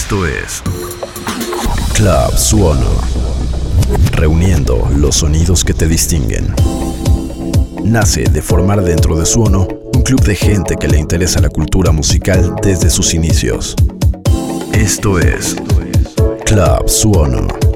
Esto es Club Suono, reuniendo los sonidos que te distinguen. Nace de formar dentro de Suono un club de gente que le interesa la cultura musical desde sus inicios. Esto es Club Suono.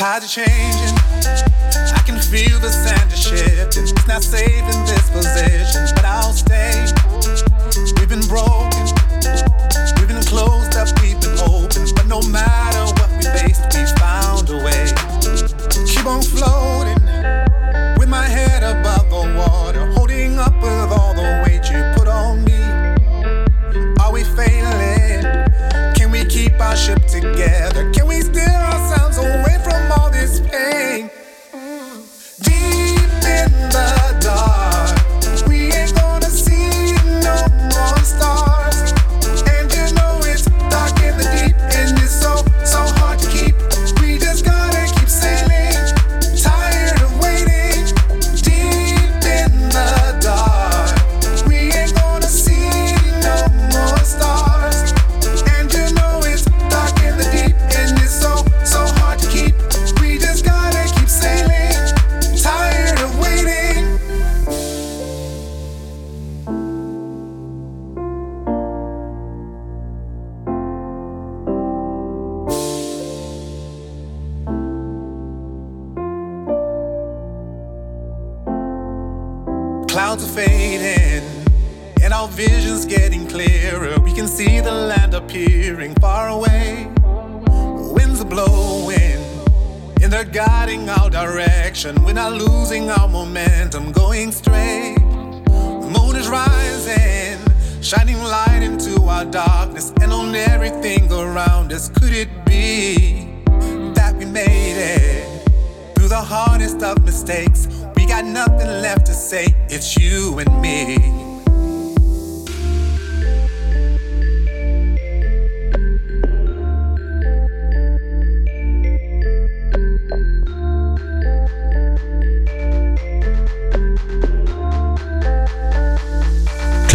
Tides are changing. I can feel the sand is shifting. It's not safe in this position, but I'll stay. We've been broken.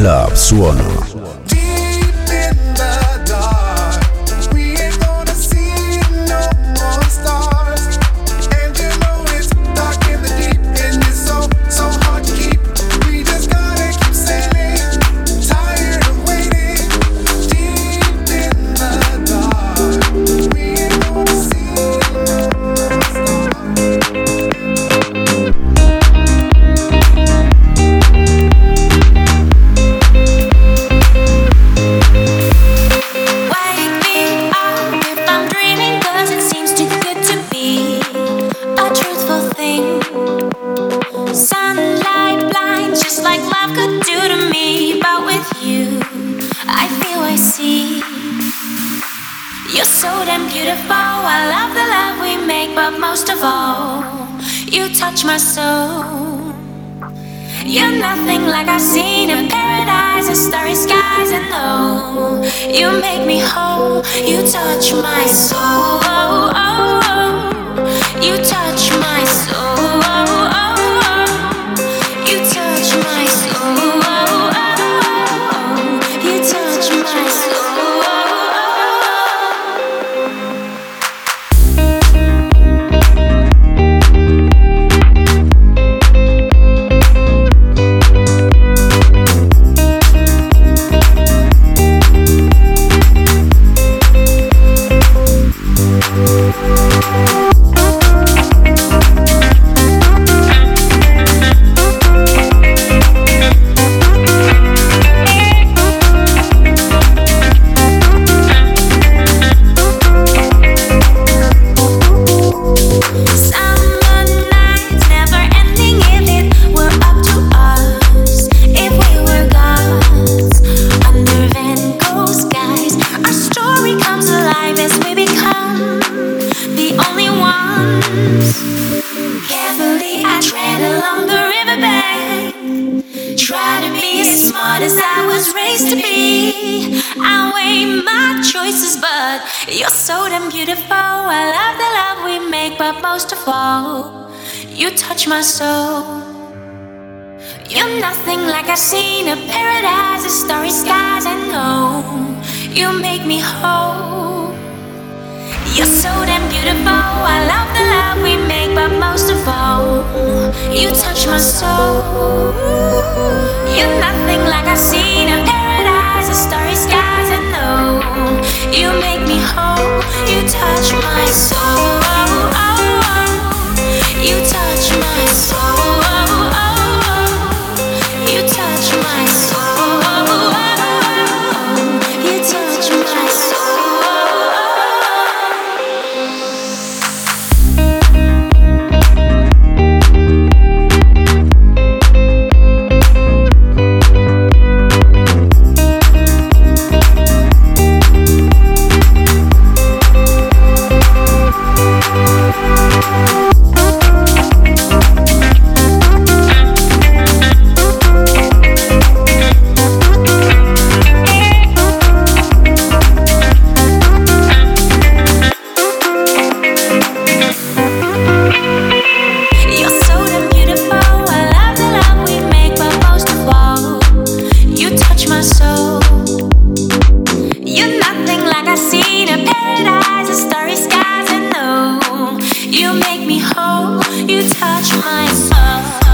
Club Suono. know you make me whole. You touch my soul. Oh, oh, oh. You touch my soul. touch my soul. You're nothing like I've seen a paradise of starry skies and know You make me whole. You're so damn beautiful. I love the love we make, but most of all, you touch my soul. You're nothing like I've seen a paradise of starry skies and know You make me whole. You touch my soul. You touch my soul. You make me whole, you touch my soul.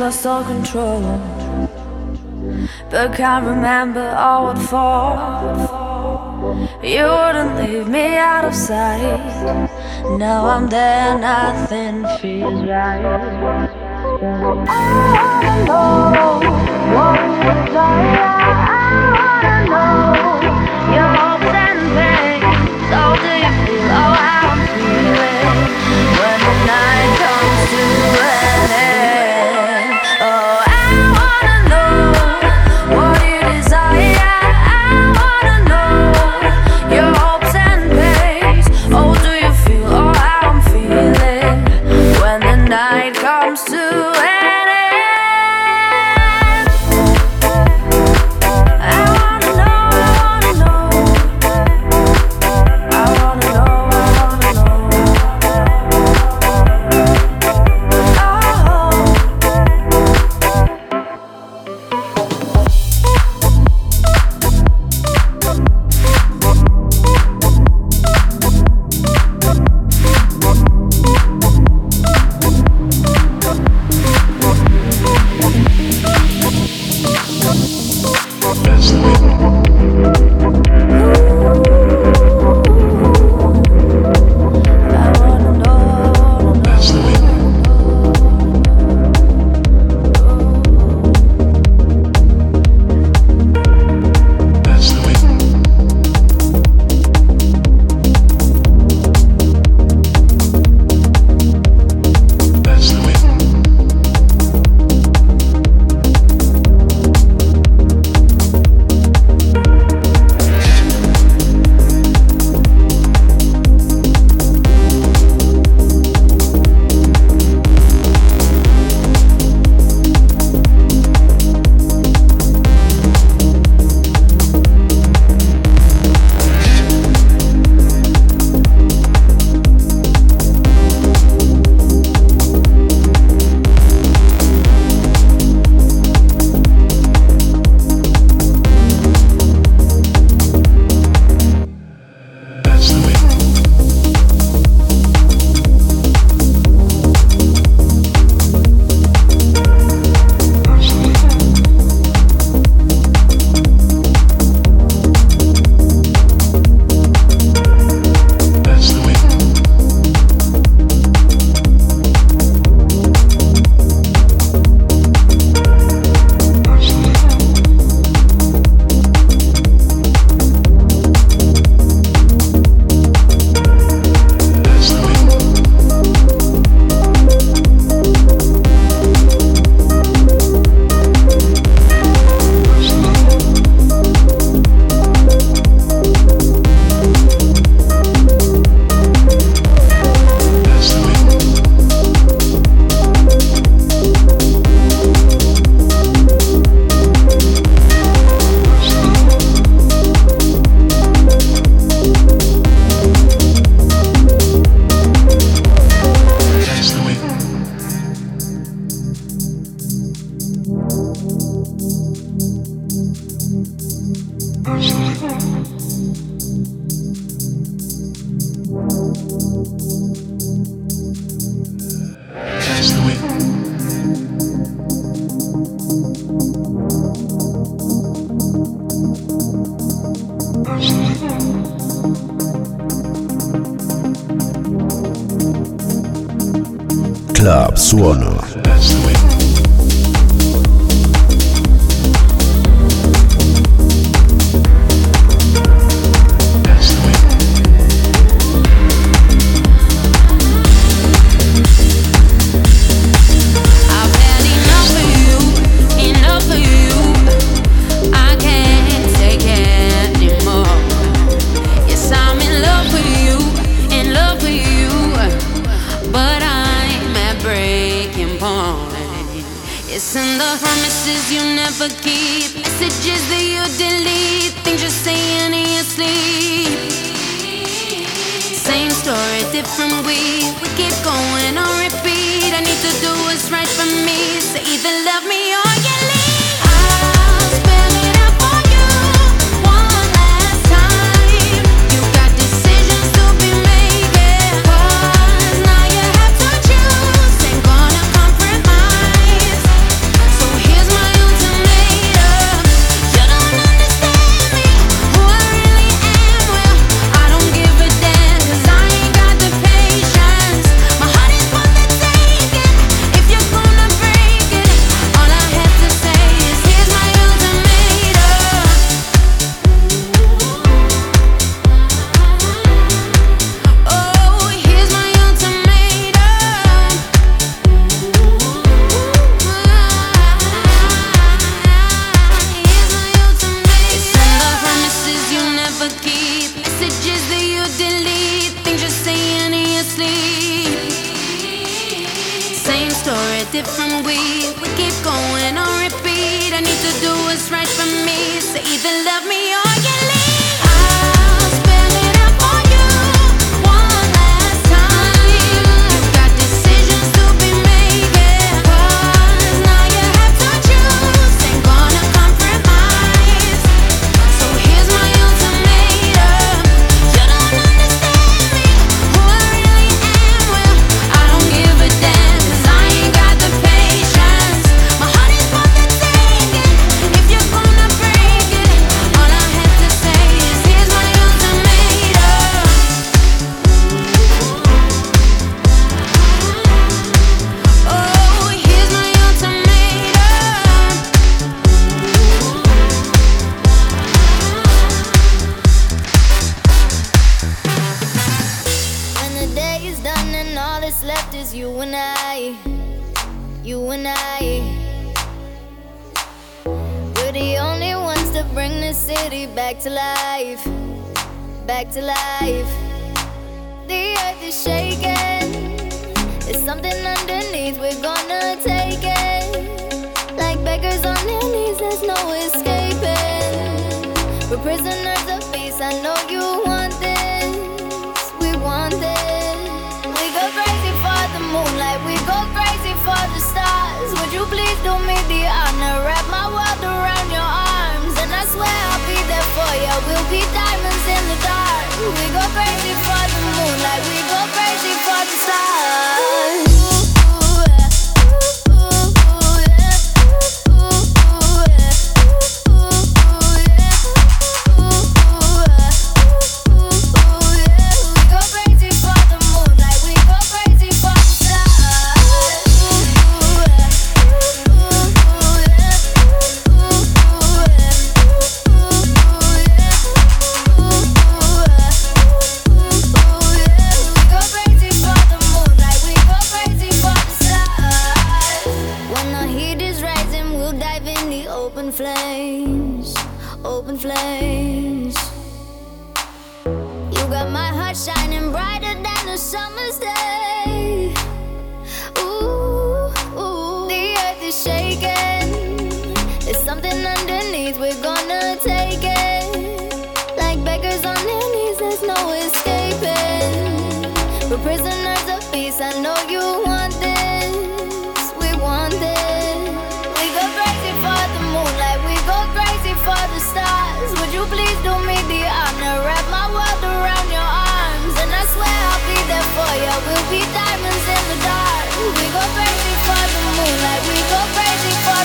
Lost all control. But can't remember all what for. You wouldn't leave me out of sight. Now I'm there, nothing feels right. I wanna know what was I? I wanna know you when the night comes to an end?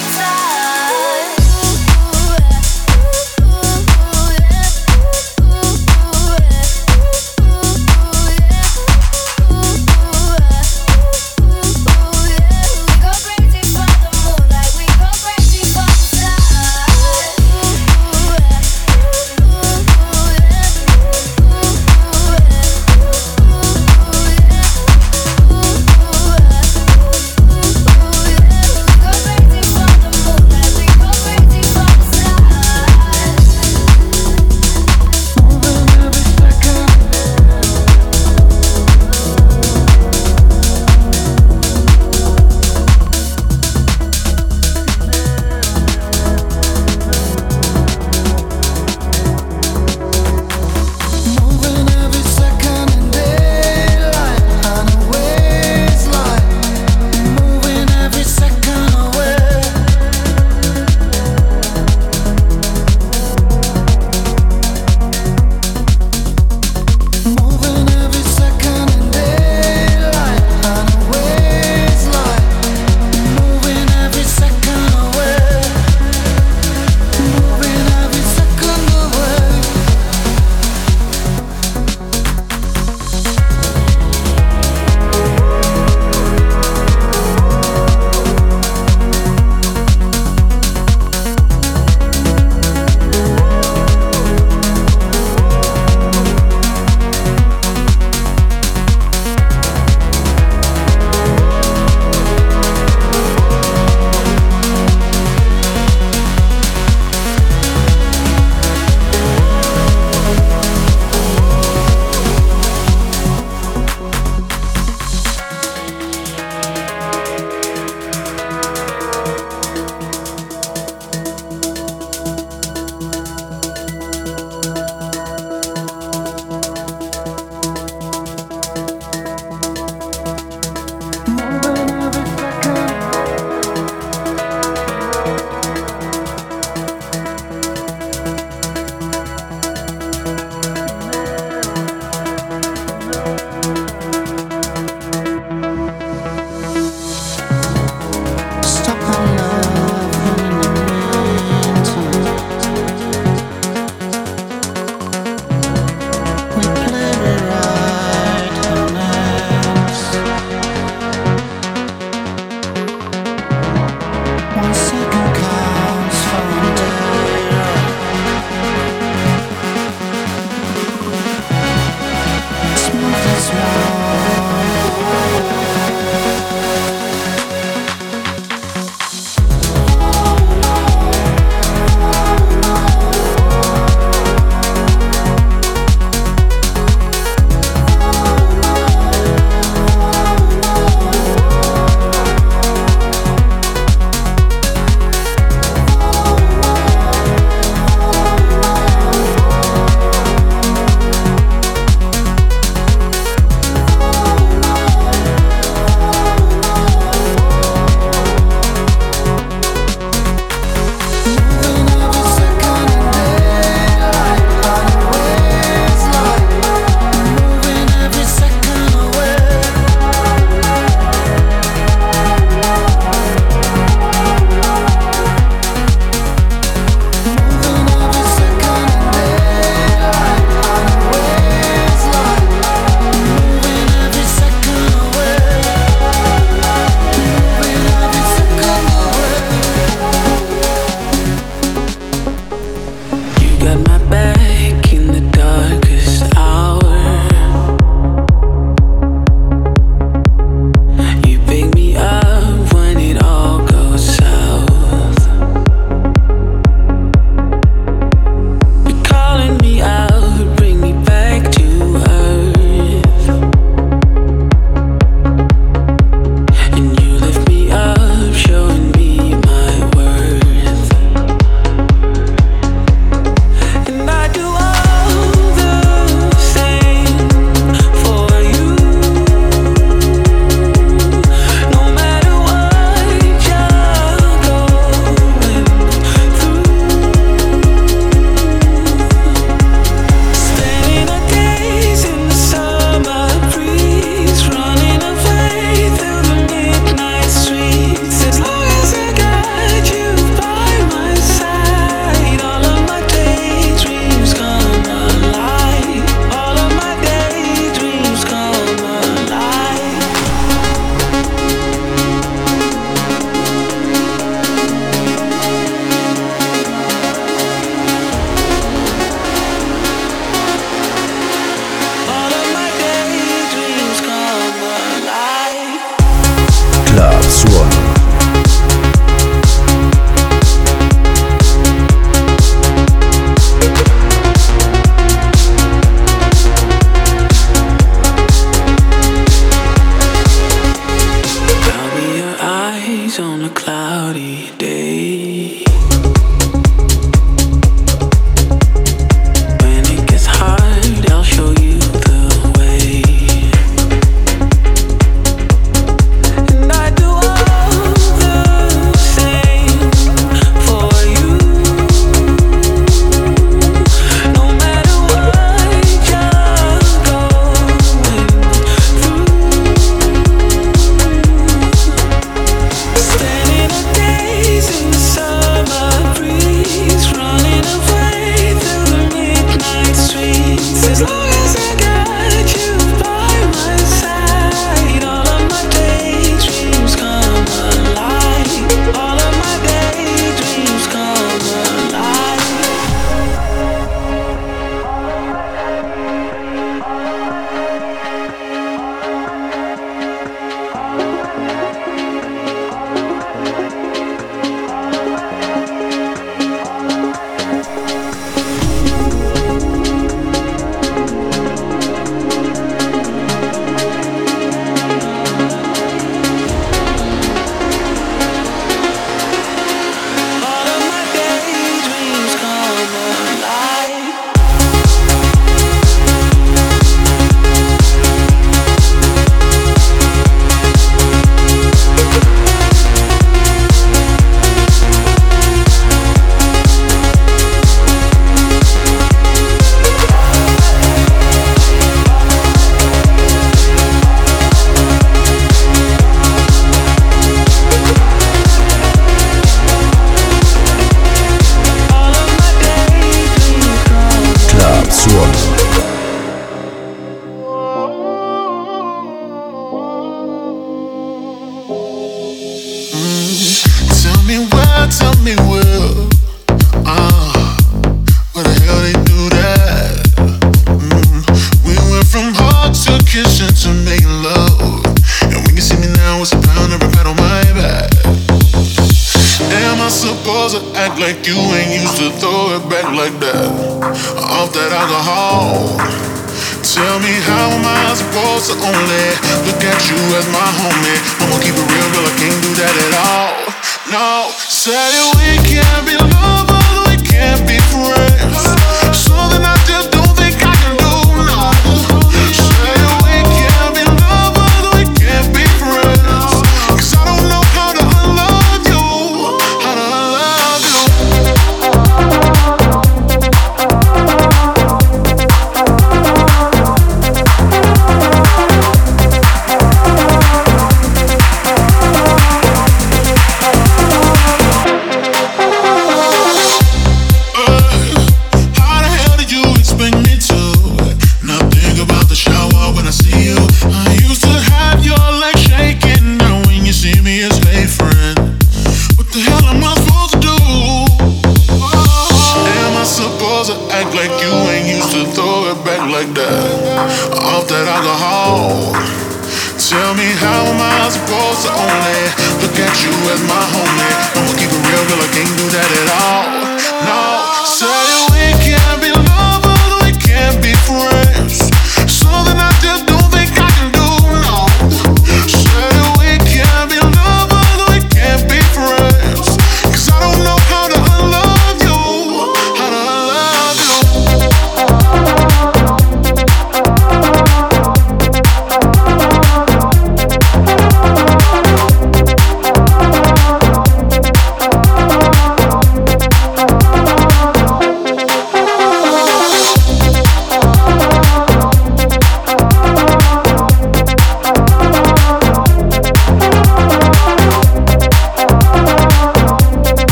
time.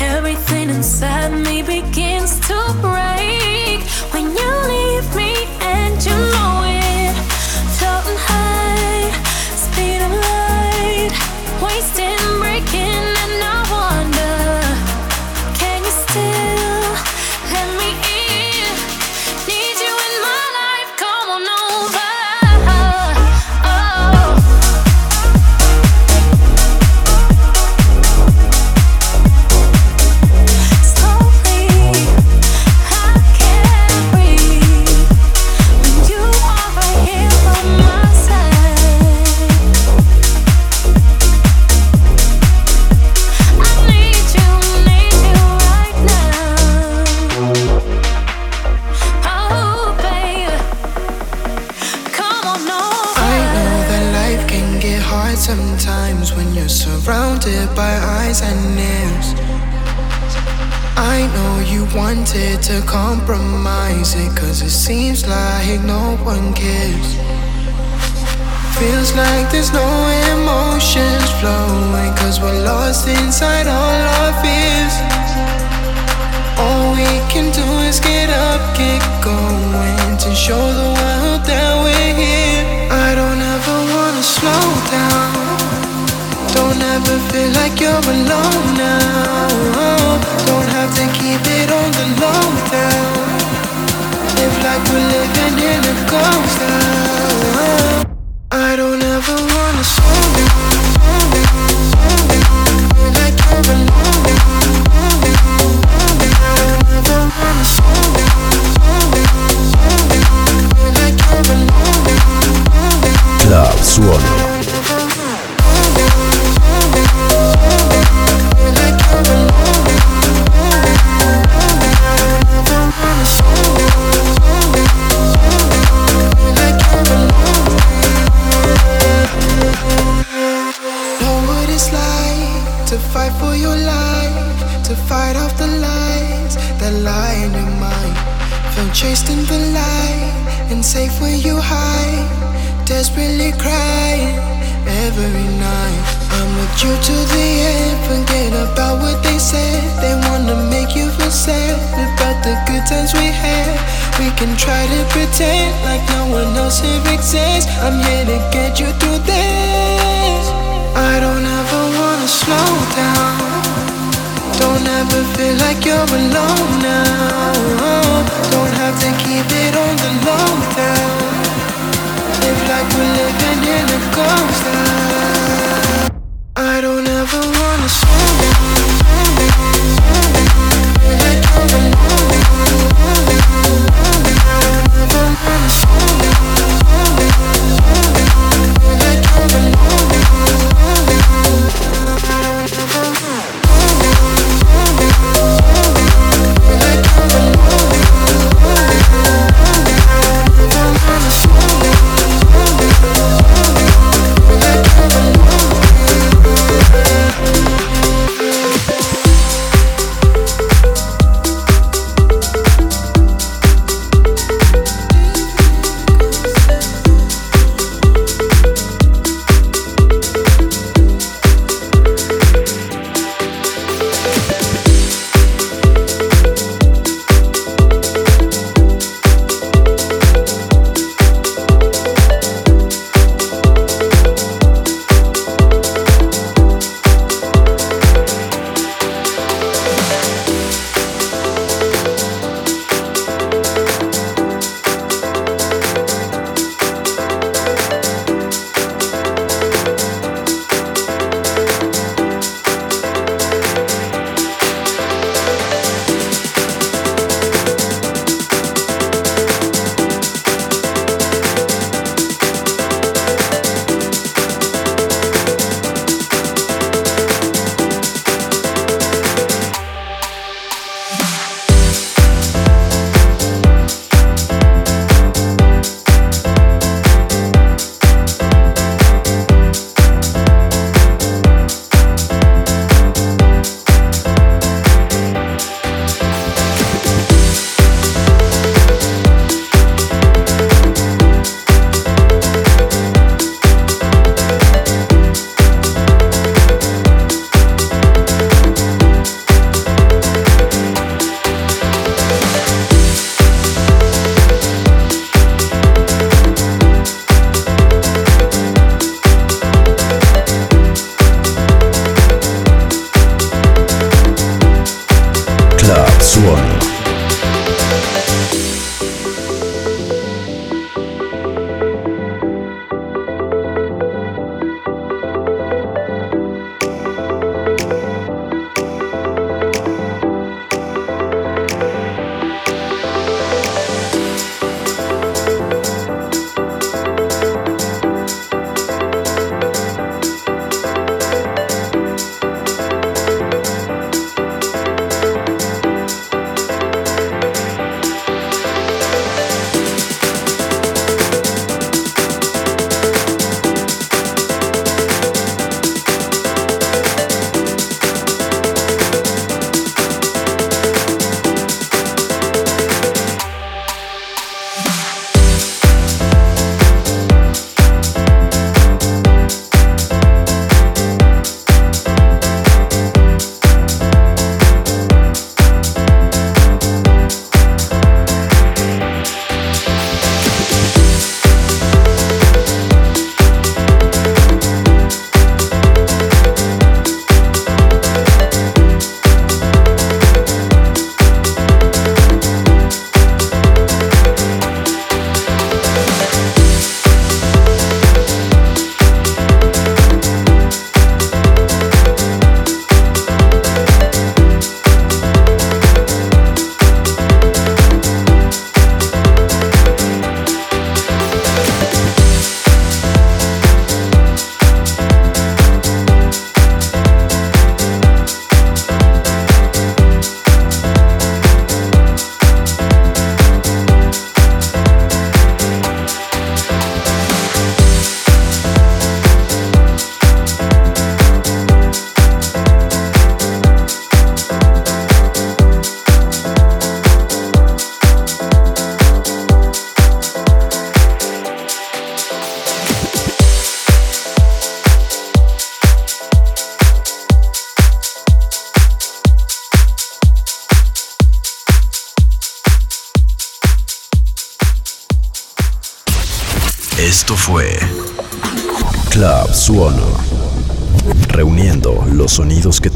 Everything inside me begins to break when you leave me, and you know it. Floating high, speed of light, wasting, breaking. There's no emotions flowing, cause we're lost inside our fears. All we can do is get up, get going, to show the world that we're here. I don't ever wanna slow down, don't ever feel like you're alone. Can try to pretend like no one else here exists. I'm here to get you through this. I don't ever wanna slow down. Don't ever feel like you're alone now. Don't have to keep it on the low down. Live like we're living in a ghost town.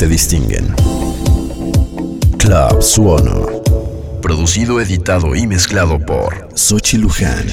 Distinguen. Club Suono. Producido, editado y mezclado por Sochi Luján.